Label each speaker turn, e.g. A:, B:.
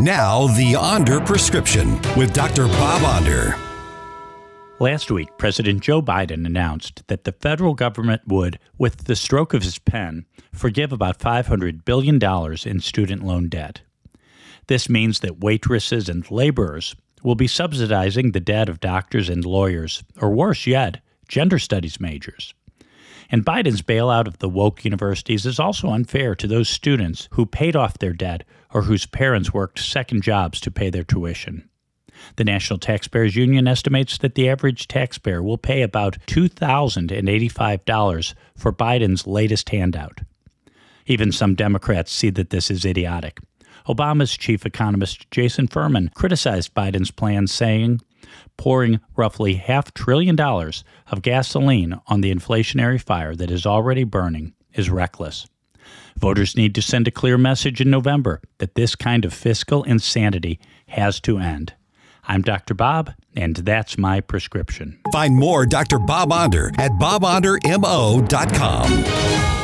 A: Now, the Onder prescription with Dr. Bob Onder.
B: Last week, President Joe Biden announced that the federal government would, with the stroke of his pen, forgive about $500 billion in student loan debt. This means that waitresses and laborers will be subsidizing the debt of doctors and lawyers, or worse yet, gender studies majors. And Biden's bailout of the woke universities is also unfair to those students who paid off their debt or whose parents worked second jobs to pay their tuition. The National Taxpayers Union estimates that the average taxpayer will pay about $2,085 for Biden's latest handout. Even some Democrats see that this is idiotic. Obama's chief economist Jason Furman criticized Biden's plan, saying, pouring roughly half trillion dollars of gasoline on the inflationary fire that is already burning is reckless. Voters need to send a clear message in November that this kind of fiscal insanity has to end. I'm Dr. Bob, and that's my prescription.
A: Find more Dr. Bob Onder at bobondermo.com.